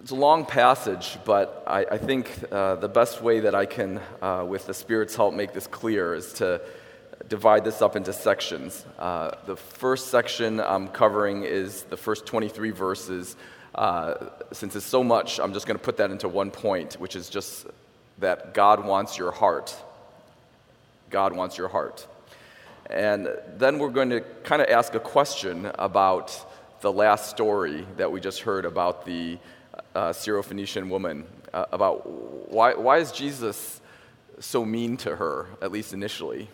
It's a long passage, but I, I think uh, the best way that I can, uh, with the Spirit's help, make this clear is to divide this up into sections. Uh, the first section I'm covering is the first 23 verses. Uh, since it's so much, I'm just going to put that into one point, which is just that God wants your heart. God wants your heart. And then we're going to kind of ask a question about the last story that we just heard about the uh, Syrophoenician woman, uh, about why, why is Jesus so mean to her, at least initially.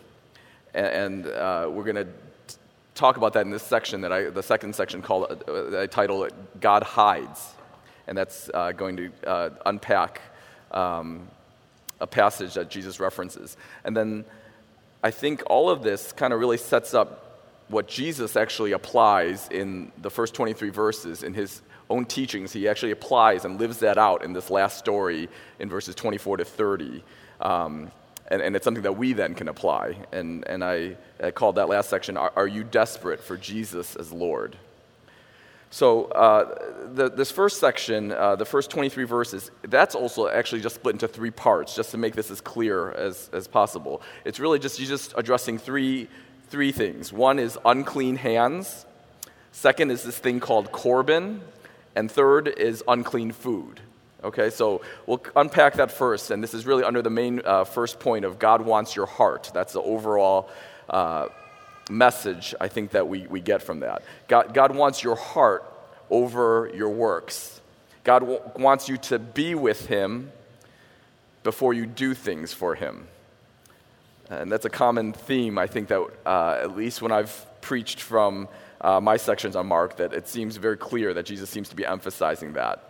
And, and uh, we're going to talk about that in this section, that I, the second section called, uh, I title it God Hides. And that's uh, going to uh, unpack um, a passage that Jesus references. And then I think all of this kind of really sets up what Jesus actually applies in the first 23 verses in his own teachings. He actually applies and lives that out in this last story in verses 24 to 30. Um, and, and, it's something that we then can apply. And, and I, I called that last section, Are, are you desperate for Jesus as Lord? So, uh, the, this first section, uh, the first 23 verses, that's also actually just split into three parts, just to make this as clear as, as possible. It's really just Jesus addressing three, three things. One is unclean hands, second is this thing called Corban, and third is unclean food. Okay, so we'll unpack that first, and this is really under the main uh, first point of God wants your heart. That's the overall uh, message I think that we, we get from that. God, God wants your heart over your works. God w- wants you to be with Him before you do things for Him. And that's a common theme, I think, that uh, at least when I've preached from uh, my sections on Mark, that it seems very clear that Jesus seems to be emphasizing that.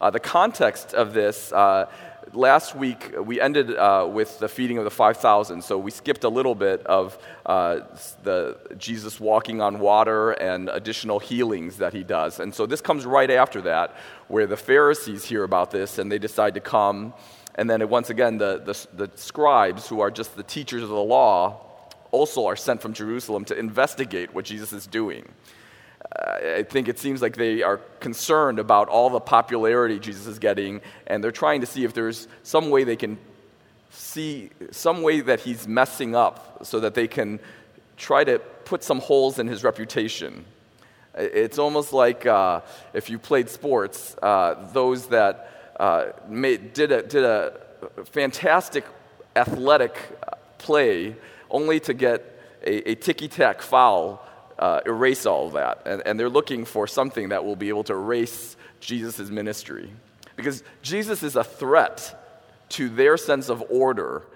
Uh, the context of this uh, last week, we ended uh, with the feeding of the 5,000, so we skipped a little bit of uh, the Jesus walking on water and additional healings that he does. And so this comes right after that, where the Pharisees hear about this and they decide to come. And then once again, the, the, the scribes, who are just the teachers of the law, also are sent from Jerusalem to investigate what Jesus is doing. I think it seems like they are concerned about all the popularity Jesus is getting, and they're trying to see if there's some way they can see, some way that he's messing up so that they can try to put some holes in his reputation. It's almost like uh, if you played sports, uh, those that uh, made, did, a, did a fantastic athletic play only to get a, a ticky tack foul uh, erase all of that. And, and they're looking for something that will be able to erase Jesus' ministry. Because Jesus is a threat to their sense of order,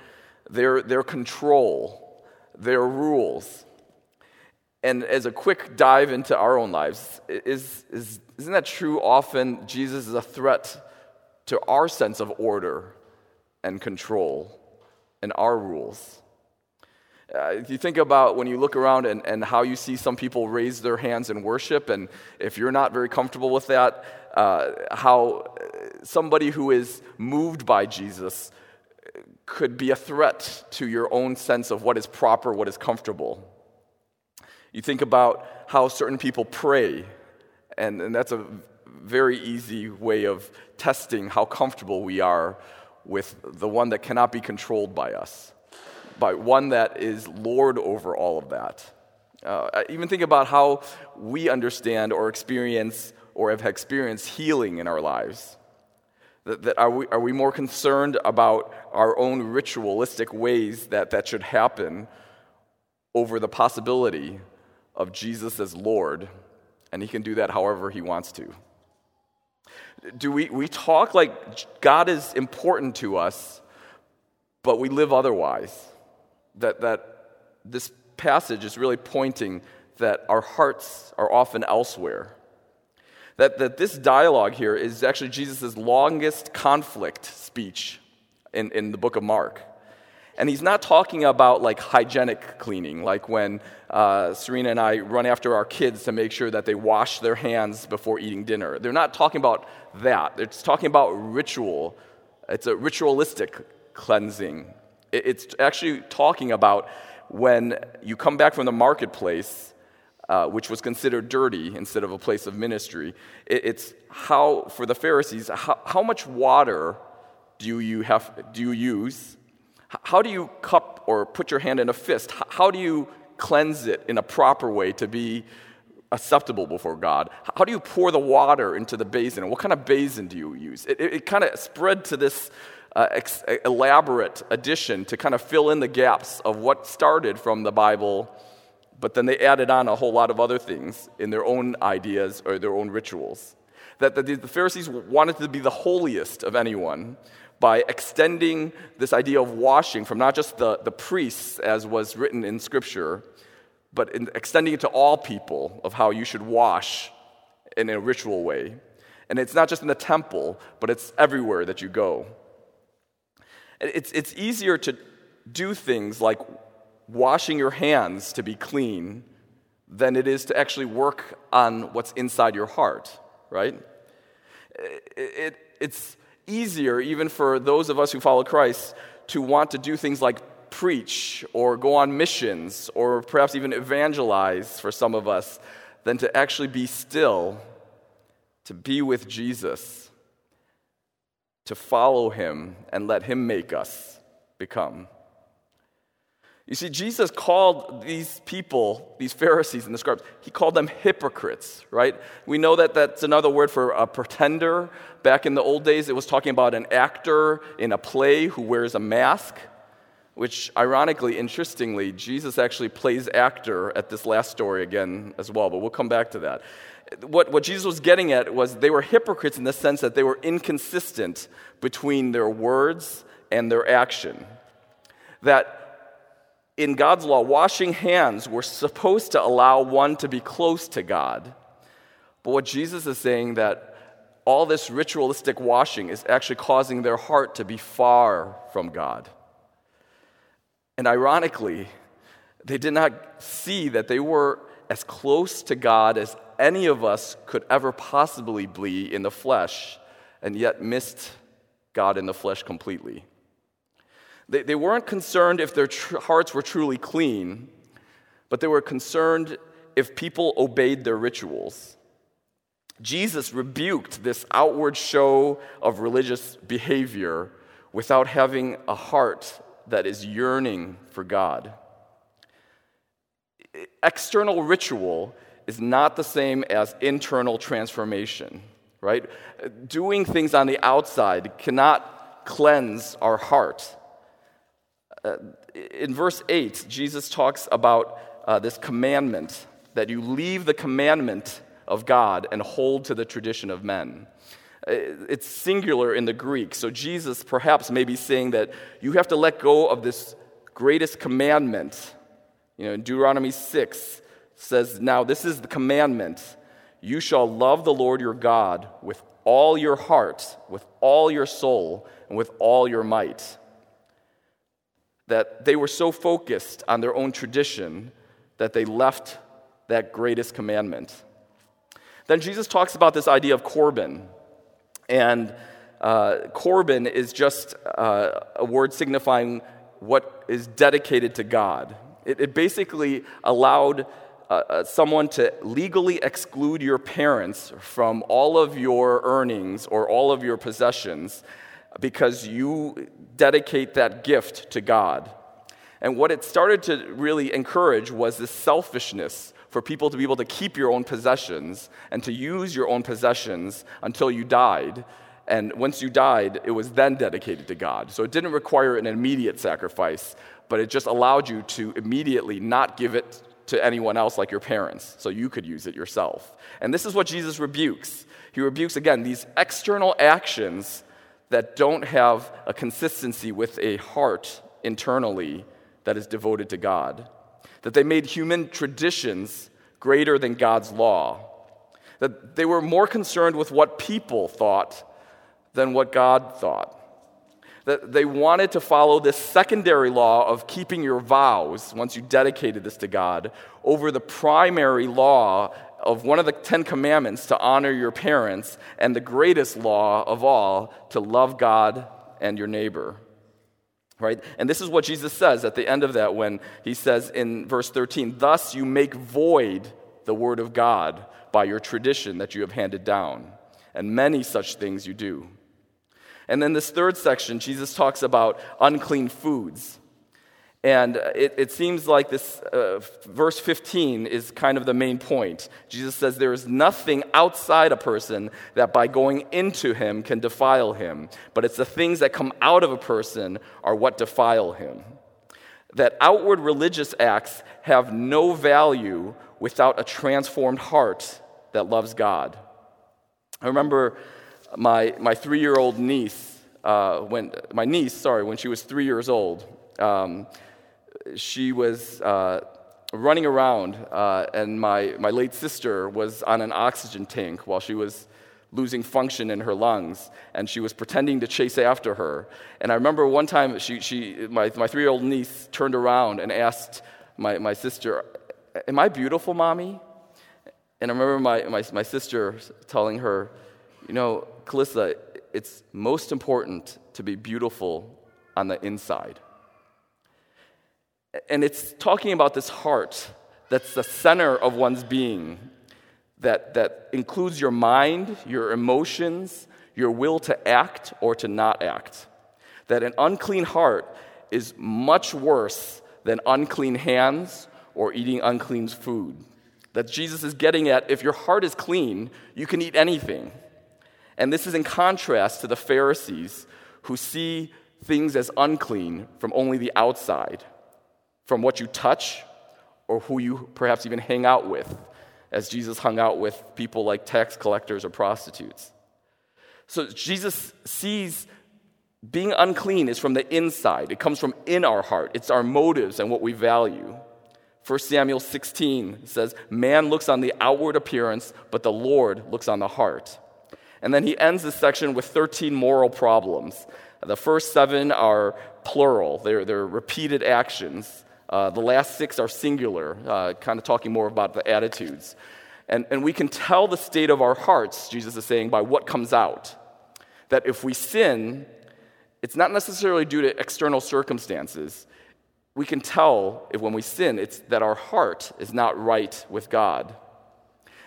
their, their control, their rules. And as a quick dive into our own lives, is, is, isn't that true? Often Jesus is a threat to our sense of order and control and our rules. Uh, if you think about when you look around and, and how you see some people raise their hands in worship, and if you're not very comfortable with that, uh, how somebody who is moved by Jesus could be a threat to your own sense of what is proper, what is comfortable. You think about how certain people pray, and, and that's a very easy way of testing how comfortable we are with the one that cannot be controlled by us by one that is Lord over all of that. Uh, even think about how we understand or experience or have experienced healing in our lives. That, that are, we, are we more concerned about our own ritualistic ways that that should happen over the possibility of Jesus as Lord, and He can do that however He wants to? Do we, we talk like God is important to us, but we live otherwise? That, that this passage is really pointing that our hearts are often elsewhere. That, that this dialogue here is actually Jesus' longest conflict speech in, in the book of Mark. And he's not talking about like hygienic cleaning, like when uh, Serena and I run after our kids to make sure that they wash their hands before eating dinner. They're not talking about that. It's talking about ritual. It's a ritualistic cleansing. It's actually talking about when you come back from the marketplace, uh, which was considered dirty instead of a place of ministry. It, it's how, for the Pharisees, how, how much water do you, have, do you use? How do you cup or put your hand in a fist? How do you cleanse it in a proper way to be acceptable before God? How do you pour the water into the basin? And what kind of basin do you use? It, it, it kind of spread to this uh, ex- elaborate addition to kind of fill in the gaps of what started from the Bible, but then they added on a whole lot of other things in their own ideas or their own rituals. That the, the Pharisees wanted to be the holiest of anyone by extending this idea of washing from not just the, the priests, as was written in Scripture, but in extending it to all people of how you should wash in a ritual way. And it's not just in the temple, but it's everywhere that you go. It's, it's easier to do things like washing your hands to be clean than it is to actually work on what's inside your heart, right? It, it, it's easier, even for those of us who follow Christ, to want to do things like preach or go on missions or perhaps even evangelize for some of us than to actually be still, to be with Jesus, to follow him and let him make us become. You see, Jesus called these people, these Pharisees and the scribes, he called them hypocrites, right? We know that that's another word for a pretender. Back in the old days, it was talking about an actor in a play who wears a mask, which, ironically, interestingly, Jesus actually plays actor at this last story again as well, but we'll come back to that. What, what Jesus was getting at was they were hypocrites in the sense that they were inconsistent between their words and their action. That in God's law, washing hands were supposed to allow one to be close to God. But what Jesus is saying that all this ritualistic washing is actually causing their heart to be far from God. And ironically, they did not see that they were as close to God as any of us could ever possibly be in the flesh, and yet missed God in the flesh completely. They, they weren't concerned if their tr- hearts were truly clean, but they were concerned if people obeyed their rituals. Jesus rebuked this outward show of religious behavior without having a heart that is yearning for God. External ritual is not the same as internal transformation, right? Doing things on the outside cannot cleanse our heart. Uh, in verse 8, Jesus talks about uh, this commandment that you leave the commandment of God and hold to the tradition of men. Uh, it's singular in the Greek, so Jesus perhaps may be saying that you have to let go of this greatest commandment. You know, in Deuteronomy 6 says, Now this is the commandment you shall love the Lord your God with all your heart, with all your soul, and with all your might that they were so focused on their own tradition that they left that greatest commandment. Then Jesus talks about this idea of Corban. And uh, Corban is just uh, a word signifying what is dedicated to God. It, it basically allowed uh, uh someone to legally exclude your parents from all of your earnings or all of your possessions because you dedicate that gift to God. And what it started to really encourage was this selfishness for people to be able to keep your own possessions and to use your own possessions until you died. And once you died, it was then dedicated to God. So it didn't require an immediate sacrifice, but it just allowed you to immediately not give it to anyone else like your parents, so you could use it yourself. And this is what Jesus rebukes. He rebukes, again, these external actions that don't have a consistency with a heart internally that is devoted to God. That they made human traditions greater than God's law. That they were more concerned with what people thought than what God thought. That they wanted to follow this secondary law of keeping your vows once you dedicated this to God over the primary law of one of the Ten Commandments to honor your parents, and the greatest law of all to love God and your neighbor. Right? And this is what Jesus says at the end of that when he says in verse 13, Thus you make void the word of God by your tradition that you have handed down. And many such things you do. And then this third section, Jesus talks about unclean foods. And it, it seems like this uh, verse 15 is kind of the main point. Jesus says, There is nothing outside a person that by going into him can defile him, but it's the things that come out of a person are what defile him. That outward religious acts have no value without a transformed heart that loves God. I remember my, my three year old niece, uh, when, my niece, sorry, when she was three years old. Um, she was uh, running around, uh, and my, my late sister was on an oxygen tank while she was losing function in her lungs, and she was pretending to chase after her. And I remember one time, she, she, my, my three year old niece turned around and asked my, my sister, Am I beautiful, mommy? And I remember my, my, my sister telling her, You know, Calissa, it's most important to be beautiful on the inside. And it's talking about this heart that's the center of one's being, that, that includes your mind, your emotions, your will to act or to not act. That an unclean heart is much worse than unclean hands or eating unclean food. That Jesus is getting at if your heart is clean, you can eat anything. And this is in contrast to the Pharisees who see things as unclean from only the outside from what you touch or who you perhaps even hang out with, as Jesus hung out with people like tax collectors or prostitutes. So Jesus sees being unclean is from the inside, it comes from in our heart, it's our motives and what we value. 1 Samuel 16 says, Man looks on the outward appearance, but the Lord looks on the heart. And then he ends this section with 13 moral problems. The first seven are plural, they're, they're repeated actions. Uh, the last six are singular, uh, kind of talking more about the attitudes. And, and we can tell the state of our hearts, Jesus is saying, by what comes out. That if we sin, it's not necessarily due to external circumstances. We can tell if when we sin, it's that our heart is not right with God.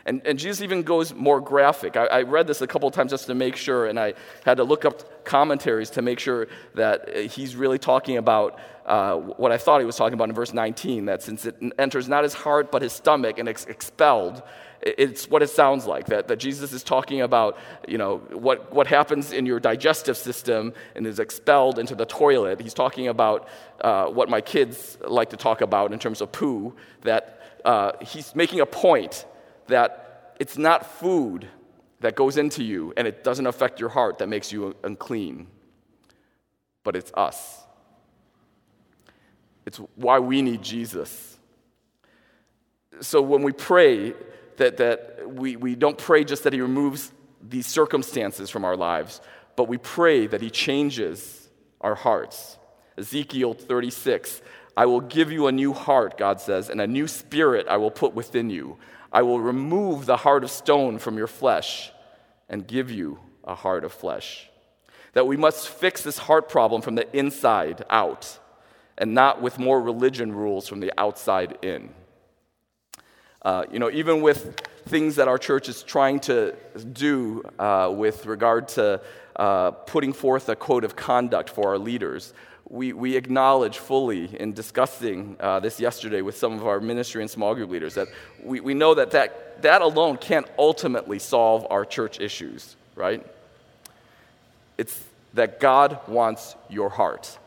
And, and Jesus even goes more graphic. I, I read this a couple times just to make sure, and I had to look up commentaries to make sure that uh, he's really talking about uh, what I thought he was talking about in verse 19 that since it enters not his heart but his stomach and it's expelled, it's what it sounds like that, that jesus is talking about you know what, what happens in your digestive system and is expelled into the toilet he's talking about uh, what my kids like to talk about in terms of poo that uh, he's making a point that it's not food that goes into you and it doesn't affect your heart that makes you unclean, but it's us. It's why we need Jesus. So when we pray, that, that we, we don't pray just that He removes these circumstances from our lives, but we pray that He changes our hearts. Ezekiel 36 I will give you a new heart, God says, and a new spirit I will put within you. I will remove the heart of stone from your flesh and give you a heart of flesh. That we must fix this heart problem from the inside out and not with more religion rules from the outside in. Uh, you know, even with things that our church is trying to do uh, with regard to uh, putting forth a code of conduct for our leaders, we, we acknowledge fully in discussing uh, this yesterday with some of our ministry and small group leaders that we, we know that, that that alone can't ultimately solve our church issues, right? It's that God wants your heart.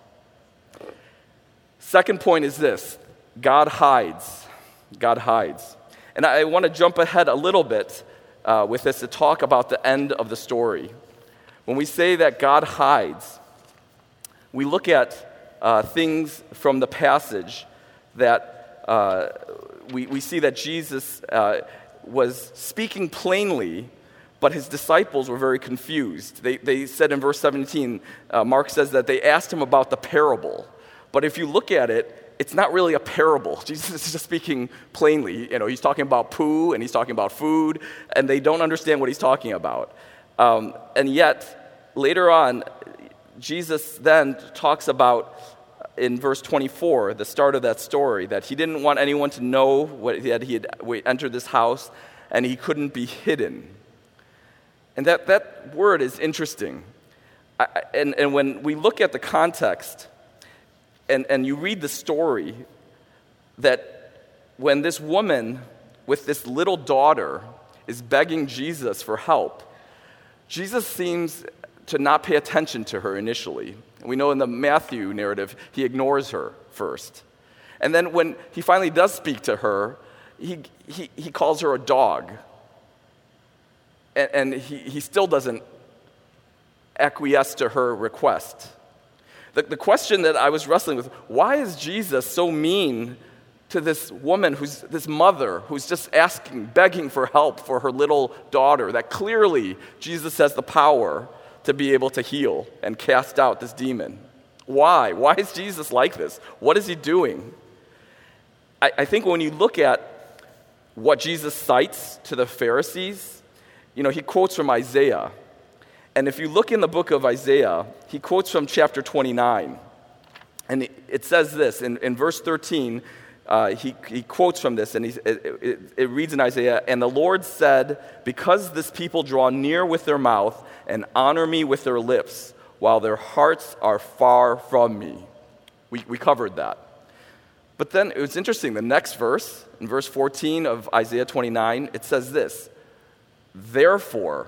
Second point is this God hides. God hides. And I want to jump ahead a little bit uh, with this to talk about the end of the story. When we say that God hides, we look at uh, things from the passage that uh, we, we see that Jesus uh, was speaking plainly, but his disciples were very confused. They, they said in verse 17, uh, Mark says that they asked him about the parable. But if you look at it, it's not really a parable. Jesus is just speaking plainly. You know, he's talking about poo and he's talking about food, and they don't understand what he's talking about. Um, and yet, later on, Jesus then talks about in verse 24, the start of that story, that he didn't want anyone to know what, that he had entered this house and he couldn't be hidden. And that, that word is interesting. I, and, and when we look at the context and, and you read the story, that when this woman with this little daughter is begging Jesus for help, Jesus seems to not pay attention to her initially. We know in the Matthew narrative, he ignores her first. And then when he finally does speak to her, he, he, he calls her a dog. And, and he, he still doesn't acquiesce to her request. The, the question that I was wrestling with why is Jesus so mean to this woman who's this mother who's just asking, begging for help for her little daughter? That clearly Jesus has the power to be able to heal and cast out this demon. Why? Why is Jesus like this? What is he doing? I, I think when you look at what Jesus cites to the Pharisees, you know, he quotes from Isaiah. And if you look in the book of Isaiah, he quotes from chapter 29. And it says this in, in verse 13, uh, he, he quotes from this, and he, it, it, it reads in Isaiah And the Lord said, Because this people draw near with their mouth and honor me with their lips, while their hearts are far from me. We, we covered that. But then it was interesting. The next verse, in verse 14 of Isaiah 29, it says this Therefore,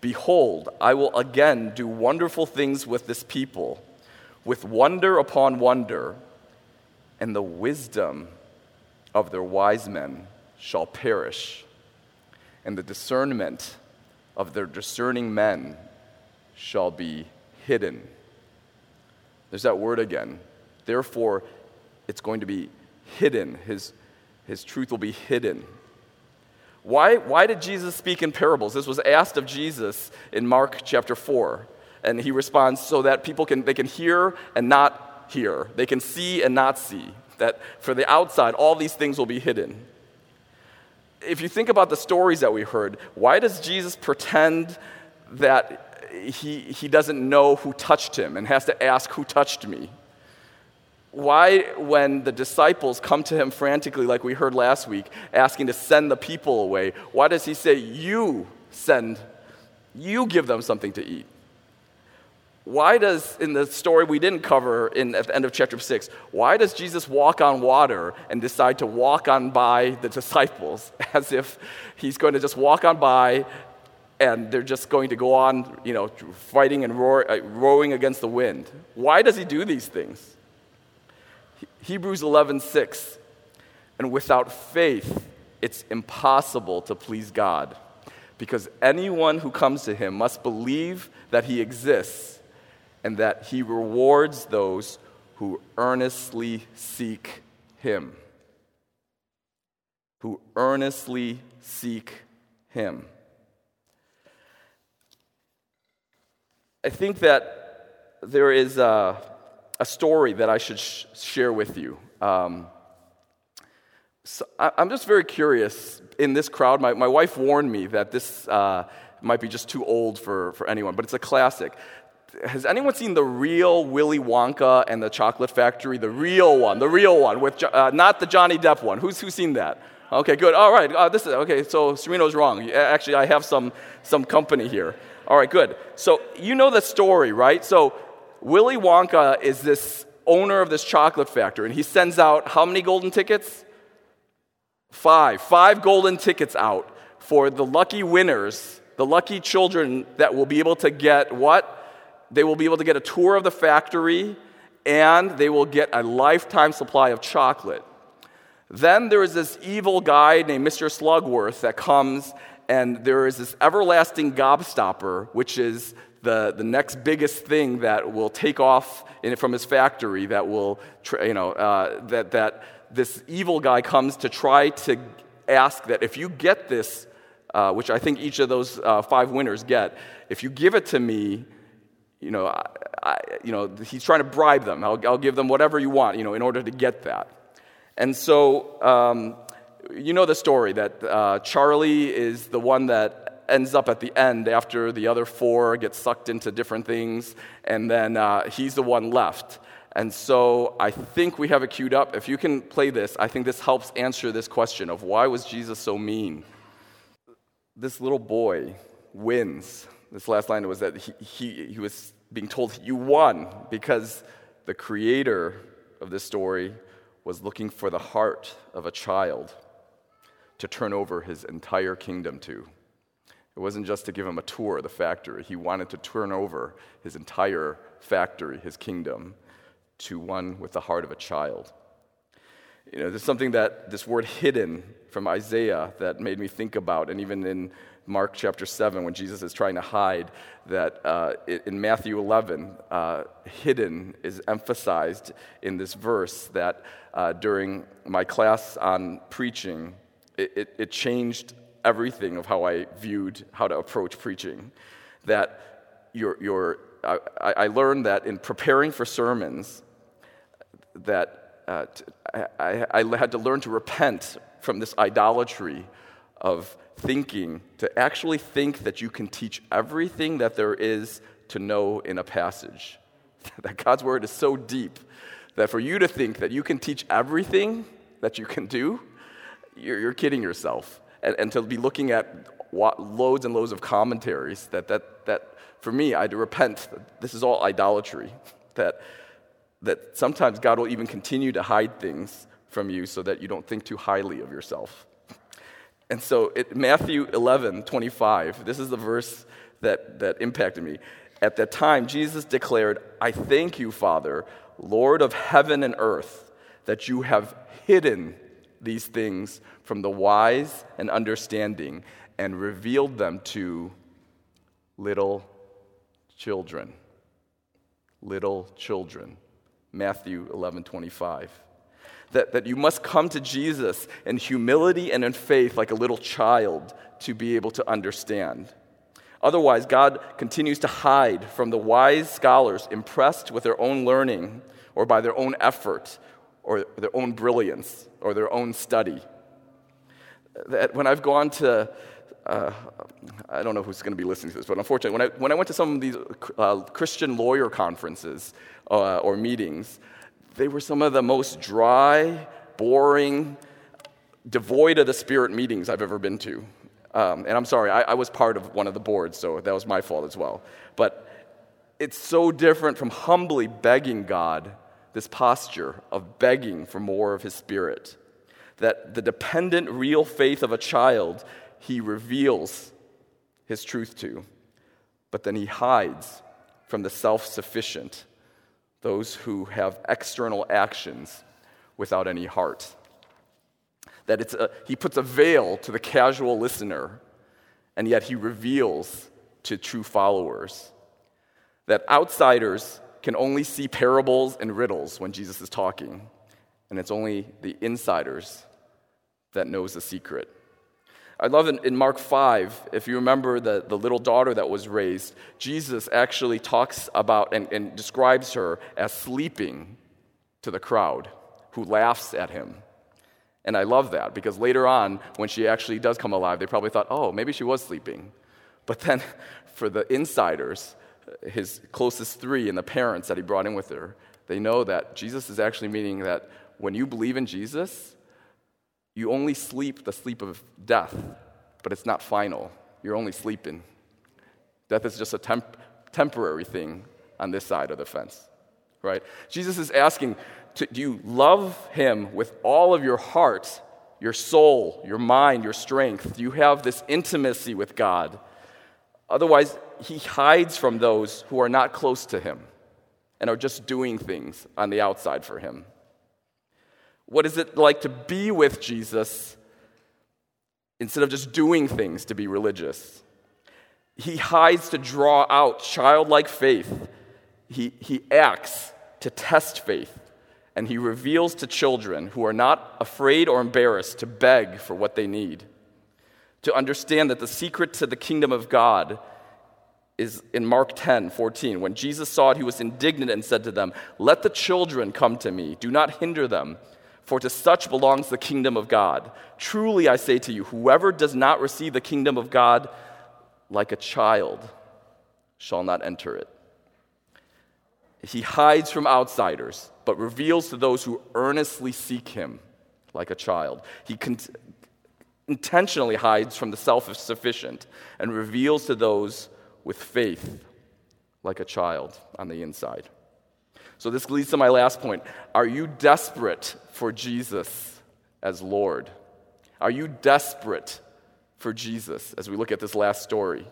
behold, I will again do wonderful things with this people, with wonder upon wonder, and the wisdom of their wise men shall perish, and the discernment of their discerning men shall be hidden. There's that word again. Therefore, it's going to be hidden. His, his truth will be hidden. Why, why did Jesus speak in parables? This was asked of Jesus in Mark chapter 4. And he responds so that people can, they can hear and not hear. They can see and not see. That for the outside, all these things will be hidden. If you think about the stories that we heard, why does Jesus pretend that he, he doesn't know who touched him and has to ask, Who touched me? Why, when the disciples come to him frantically, like we heard last week, asking to send the people away, why does he say, You send, you give them something to eat? Why does, in the story we didn't cover in, at the end of chapter 6, why does Jesus walk on water and decide to walk on by the disciples as if he's going to just walk on by and they're just going to go on, you know, fighting and roar, uh, rowing against the wind? Why does he do these things? Hebrews 11:6 And without faith it's impossible to please God because anyone who comes to him must believe that he exists and that he rewards those who earnestly seek him who earnestly seek him I think that there is a a story that I should sh- share with you. Um, so I, am just very curious in this crowd. My, my wife warned me that this uh, might be just too old for, for anyone, but it's a classic. Has anyone seen the real Willy Wonka and the Chocolate Factory? The real one, the real one, with uh, not the Johnny Depp one. Who's who's seen that? Okay, good. All right, uh, this is okay. So Serena's wrong. Actually, I have some some company here. All right, good. So you know the story, right? So Willy Wonka is this owner of this chocolate factory, and he sends out how many golden tickets? Five. Five golden tickets out for the lucky winners, the lucky children that will be able to get what? They will be able to get a tour of the factory and they will get a lifetime supply of chocolate. Then there is this evil guy named Mr. Slugworth that comes, and there is this everlasting gobstopper, which is the, the next biggest thing that will take off in, from his factory that will, you know, uh, that, that this evil guy comes to try to ask that if you get this, uh, which I think each of those uh, five winners get, if you give it to me, you know, I, I, you know, he's trying to bribe them. I'll, I'll, give them whatever you want, you know, in order to get that. And so, um, you know the story that uh, Charlie is the one that ends up at the end after the other four get sucked into different things, and then uh, he's the one left. And so I think we have it queued up. If you can play this, I think this helps answer this question of why was Jesus so mean? This little boy wins. This last line was that he, he, he was being told, You won, because the creator of this story was looking for the heart of a child to turn over his entire kingdom to. It wasn't just to give him a tour of the factory, he wanted to turn over his entire factory, his kingdom, to one with the heart of a child. You know, there's something that this word hidden from Isaiah that made me think about, and even in Mark chapter 7, when Jesus is trying to hide, that uh, in Matthew 11, uh, hidden is emphasized in this verse that uh, during my class on preaching, it, it, it changed everything of how I viewed how to approach preaching. That your, your, I, I learned that in preparing for sermons, that uh, I, I had to learn to repent from this idolatry of thinking, to actually think that you can teach everything that there is to know in a passage. that God's word is so deep that for you to think that you can teach everything that you can do, you're, you're kidding yourself. And, and, to be looking at loads and loads of commentaries, that, that, that for me, I had to repent. This is all idolatry. That, that sometimes God will even continue to hide things from you so that you don't think too highly of yourself. And so, it, Matthew 11, 25, this is the verse that, that impacted me. At that time, Jesus declared, I thank you, Father, Lord of heaven and earth, that you have hidden these things from the wise and understanding and revealed them to little children. Little children. Matthew 11, 25 that, that you must come to Jesus in humility and in faith like a little child to be able to understand. Otherwise, God continues to hide from the wise scholars impressed with their own learning or by their own effort or their own brilliance or their own study. That when I've gone to, uh, I don't know who's going to be listening to this, but unfortunately, when I, when I went to some of these uh, Christian lawyer conferences uh, or meetings, they were some of the most dry, boring, devoid of the spirit meetings I've ever been to. Um, and I'm sorry, I, I was part of one of the boards, so that was my fault as well. But it's so different from humbly begging God, this posture of begging for more of His Spirit. That the dependent, real faith of a child, He reveals His truth to, but then He hides from the self sufficient those who have external actions without any heart. That it's a, he puts a veil to the casual listener, and yet he reveals to true followers. That outsiders can only see parables and riddles when Jesus is talking, and it's only the insiders that knows the secret. I love in, in Mark 5, if you remember the, the little daughter that was raised, Jesus actually talks about and, and describes her as sleeping to the crowd who laughs at him. And I love that because later on, when she actually does come alive, they probably thought, oh, maybe she was sleeping. But then for the insiders, his closest three and the parents that he brought in with her, they know that Jesus is actually meaning that when you believe in Jesus, you only sleep the sleep of death, but it's not final. You're only sleeping. Death is just a temp- temporary thing on this side of the fence, right? Jesus is asking to, do you love him with all of your heart, your soul, your mind, your strength? Do you have this intimacy with God? Otherwise, he hides from those who are not close to him and are just doing things on the outside for him. What is it like to be with Jesus instead of just doing things to be religious? He hides to draw out childlike faith. He, he acts to test faith. And he reveals to children who are not afraid or embarrassed to beg for what they need. To understand that the secret to the kingdom of God is in Mark 10 14. When Jesus saw it, he was indignant and said to them, Let the children come to me, do not hinder them for to such belongs the kingdom of God. Truly I say to you, whoever does not receive the kingdom of God like a child shall not enter it. He hides from outsiders, but reveals to those who earnestly seek him like a child. He con- intentionally hides from the self sufficient and reveals to those with faith like a child on the inside. So, this leads to my last point. Are you desperate for Jesus as Lord? Are you desperate for Jesus as we look at this last story?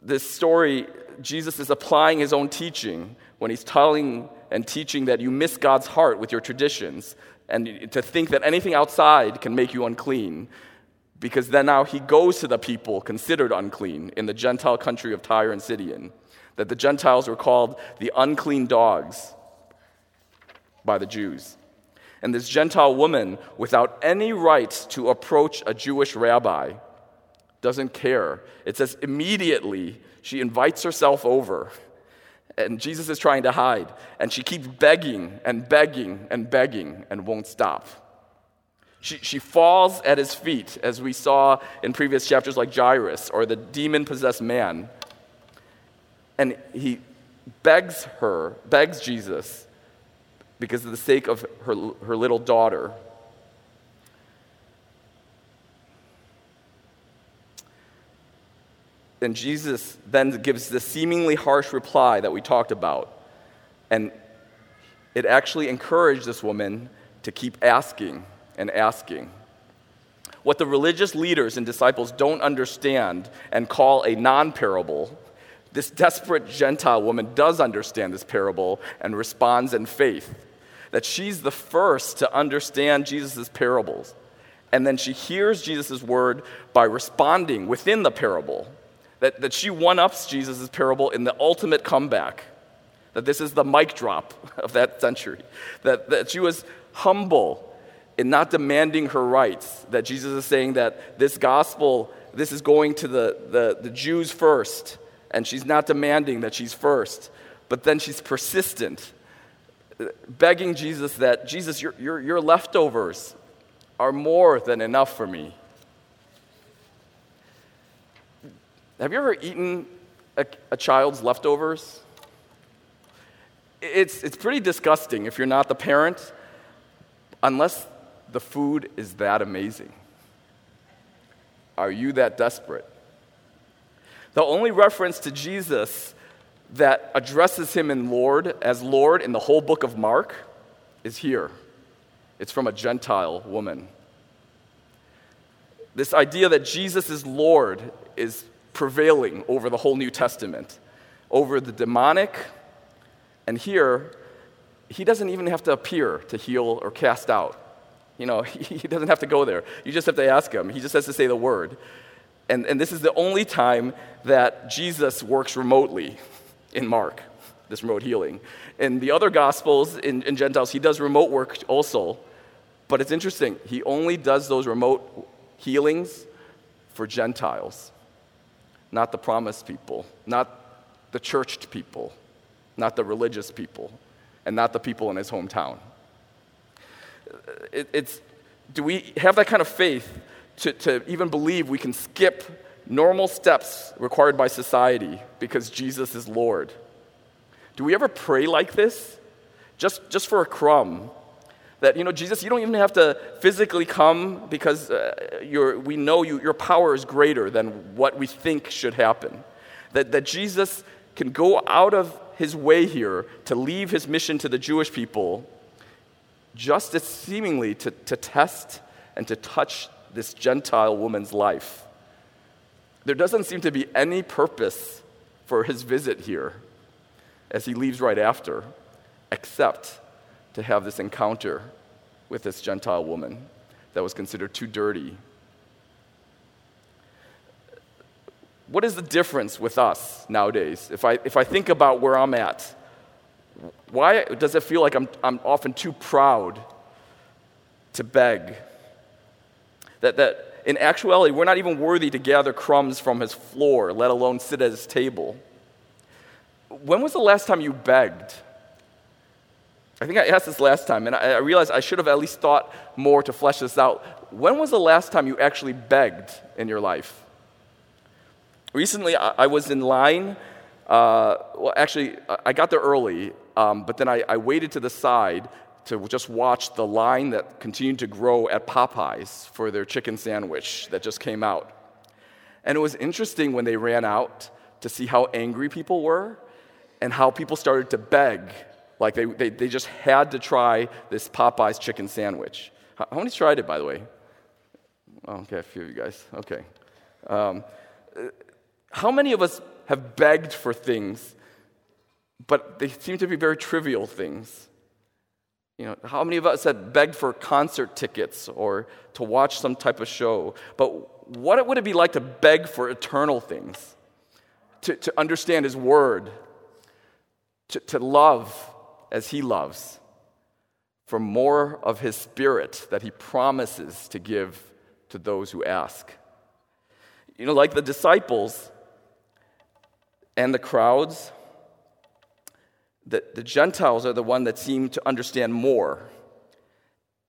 This story, Jesus is applying his own teaching when he's telling and teaching that you miss God's heart with your traditions and to think that anything outside can make you unclean. Because then now he goes to the people considered unclean in the Gentile country of Tyre and Sidon, that the Gentiles were called the unclean dogs by the Jews. And this Gentile woman, without any right to approach a Jewish rabbi, doesn't care. It says immediately she invites herself over. And Jesus is trying to hide. And she keeps begging and begging and begging and won't stop. She, she falls at his feet, as we saw in previous chapters, like Jairus or the demon possessed man. And he begs her, begs Jesus, because of the sake of her, her little daughter. And Jesus then gives the seemingly harsh reply that we talked about. And it actually encouraged this woman to keep asking and asking. What the religious leaders and disciples don't understand and call a non parable, this desperate Gentile woman does understand this parable and responds in faith that she's the first to understand Jesus' parables. And then she hears Jesus' word by responding within the parable. That, that she one ups Jesus' parable in the ultimate comeback. That this is the mic drop of that century. That, that she was humble in not demanding her rights. That Jesus is saying that this gospel, this is going to the, the, the Jews first. And she's not demanding that she's first. But then she's persistent begging Jesus that, Jesus, your, your, your leftovers are more than enough for me. Have you ever eaten a, a child's leftovers? It's, it's pretty disgusting if you're not the parent, unless the food is that amazing. Are you that desperate? The only reference to Jesus that addresses him in Lord as Lord in the whole book of Mark is here. It's from a Gentile woman. This idea that Jesus is Lord is prevailing over the whole New Testament, over the demonic, and here, he doesn't even have to appear to heal or cast out. You know, he doesn't have to go there. You just have to ask him. He just has to say the word. And, and this is the only time that Jesus works remotely in Mark, this remote healing. In the other Gospels, in, in Gentiles, he does remote work also. But it's interesting, he only does those remote healings for Gentiles, not the promised people, not the churched people, not the religious people, and not the people in his hometown. It, it's, do we have that kind of faith to, to even believe we can skip normal steps required by society because Jesus is Lord. Do we ever pray like this? Just, just for a crumb. That, you know, Jesus, you don't even have to physically come because uh, we know you, your power is greater than what we think should happen. That, that Jesus can go out of his way here to leave his mission to the Jewish people just as seemingly to, to test and to touch this Gentile woman's life. There doesn't seem to be any purpose for his visit here as he leaves right after, except to have this encounter with this Gentile woman that was considered too dirty. What is the difference with us nowadays? If I, if I think about where I'm at, why does it feel like I'm, I'm often too proud to beg? That, that in actuality, we're not even worthy to gather crumbs from his floor, let alone sit at his table. When was the last time you begged? I think I asked this last time, and I, realized I should have at least thought more to flesh this out. When was the last time you actually begged in your life? Recently, I, was in line Uh, well, actually, I got there early, um, but then I, I waited to the side to just watch the line that continued to grow at Popeyes for their chicken sandwich that just came out. And it was interesting when they ran out to see how angry people were and how people started to beg. Like they, they, they just had to try this Popeyes chicken sandwich. How, many tried it, by the way? Oh, okay, a few of you guys. Okay. Um, how many of us have begged for things, but they seem to be very trivial things? You know, how many of us have begged for concert tickets or to watch some type of show? But what would it be like to beg for eternal things? To, to understand His Word, to, to love as He loves, for more of His Spirit that He promises to give to those who ask. You know, like the disciples and the crowds, the, the Gentiles are the one that seem to understand more.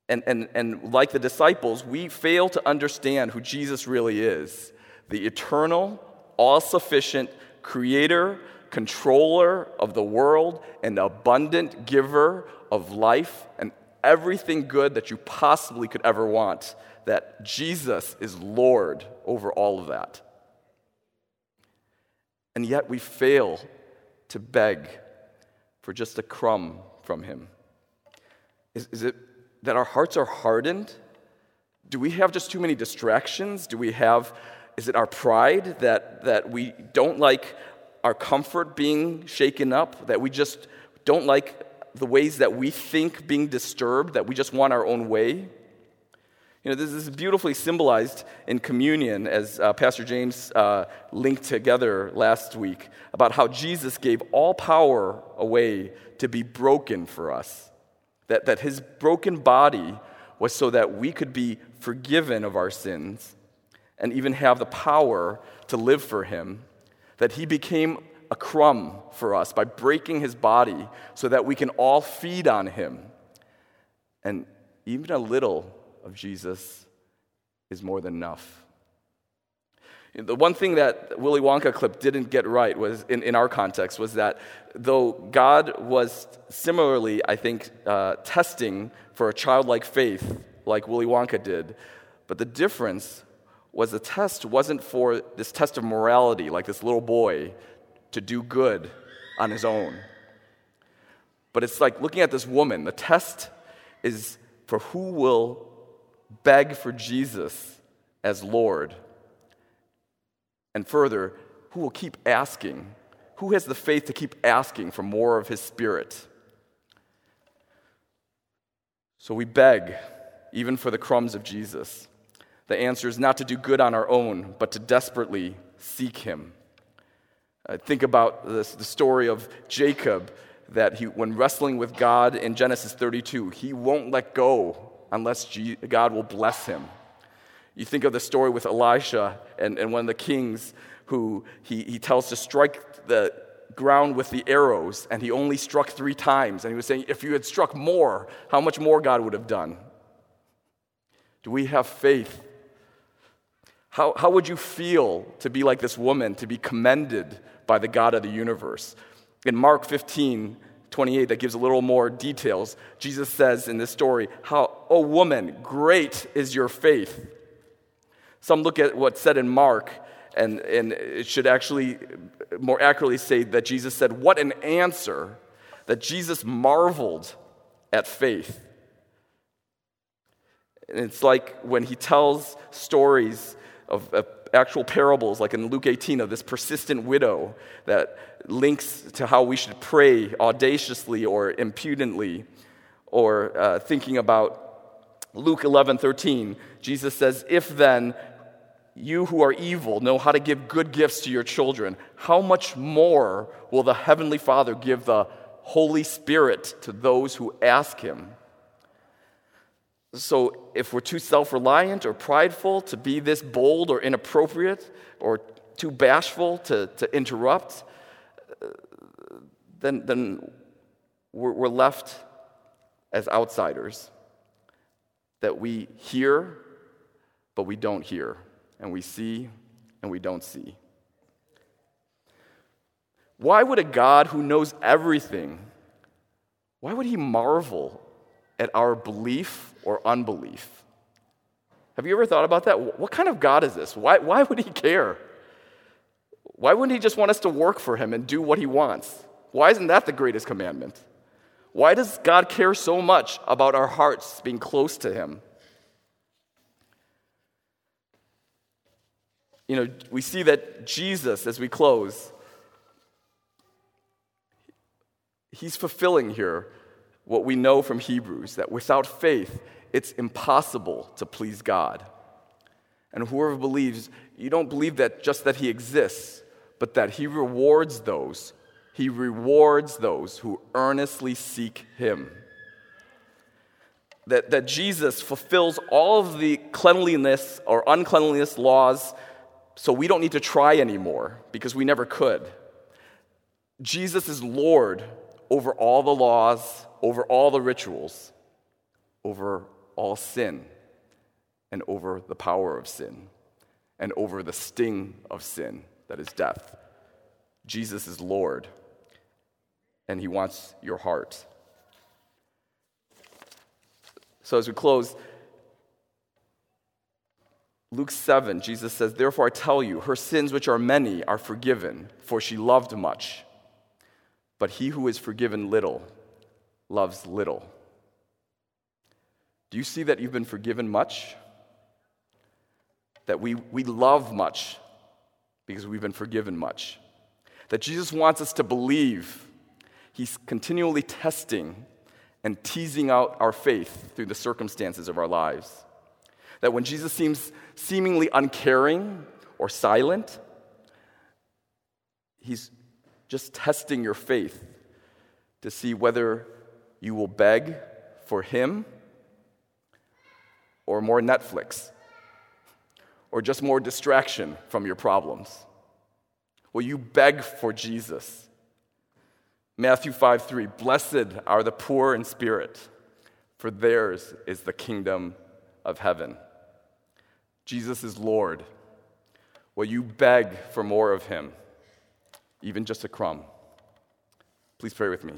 And, and, and like the disciples, we fail to understand who Jesus really is the eternal, all sufficient creator, controller of the world, and abundant giver of life and everything good that you possibly could ever want. That Jesus is Lord over all of that. And yet we fail to beg for just a crumb from Him? Is, is it that our hearts are hardened? Do we have just too many distractions? Do we have, is it our pride that, that we don't like our comfort being shaken up, that we just don't like the ways that we think being disturbed, that we just want our own way? You know, this is beautifully symbolized in communion, as uh, Pastor James uh, linked together last week, about how Jesus gave all power away to be broken for us. That, that his broken body was so that we could be forgiven of our sins and even have the power to live for him. That he became a crumb for us by breaking his body so that we can all feed on him. And even a little of Jesus is more than enough. The one thing that Willy Wonka clip didn't get right was in, in our context was that though God was similarly, I think, uh, testing for a childlike faith like Willy Wonka did, but the difference was the test wasn't for this test of morality, like this little boy to do good on his own. But it's like looking at this woman. The test is for who will beg for Jesus as Lord. And further, who will keep asking? Who has the faith to keep asking for more of His Spirit? So we beg, even for the crumbs of Jesus. The answer is not to do good on our own, but to desperately seek Him. Uh, think about this, the story of Jacob, that he, when wrestling with God in Genesis 32, he won't let go unless God will bless him. You think of the story with Elisha and, and one of the kings who he, he tells to strike the ground with the arrows, and he only struck three times. And he was saying, if you had struck more, how much more God would have done? Do we have faith? How, how would you feel to be like this woman, to be commended by the God of the universe? In Mark 15, 28 that gives a little more details. Jesus says in this story, How, oh woman, great is your faith. Some look at what's said in Mark, and, and it should actually more accurately say that Jesus said, What an answer! That Jesus marveled at faith. And it's like when he tells stories of, of actual parables, like in Luke 18, of this persistent widow that links to how we should pray audaciously or impudently, or uh, thinking about Luke 11 13, Jesus says, If then you who are evil know how to give good gifts to your children, how much more will the Heavenly Father give the Holy Spirit to those who ask Him? So, if we're too self reliant or prideful to be this bold or inappropriate or too bashful to, to interrupt, then, then we're, we're left as outsiders. That we hear, but we don't hear, and we see, and we don't see. Why would a God who knows everything, why would he marvel at our belief or unbelief? Have you ever thought about that? What kind of God is this? Why, why would he care? Why wouldn't he just want us to work for him and do what he wants? Why isn't that the greatest commandment? Why does God care so much about our hearts being close to him? You know, we see that Jesus, as we close, he's fulfilling here what we know from Hebrews that without faith, it's impossible to please God. And whoever believes, you don't believe that just that he exists, but that he rewards those, he rewards those who earnestly seek him. That, that Jesus fulfills all of the cleanliness or uncleanliness laws, so we don't need to try anymore because we never could. Jesus is Lord over all the laws, over all the rituals, over all sin, and over the power of sin, and over the sting of sin that is death. Jesus is Lord, and He wants your heart. So, as we close, Luke 7, Jesus says, Therefore I tell you, her sins, which are many, are forgiven, for she loved much. But he who is forgiven little loves little. Do you see that you've been forgiven much? That we, we love much because we've been forgiven much. That Jesus wants us to believe. He's continually testing and teasing out our faith through the circumstances of our lives. That when Jesus seems seemingly uncaring or silent, he's just testing your faith to see whether you will beg for Him or more Netflix or just more distraction from your problems. Will you beg for Jesus? Matthew 5 3 Blessed are the poor in spirit, for theirs is the kingdom of heaven. Jesus is Lord. Will you beg for more of Him? Even just a crumb. Please pray with me.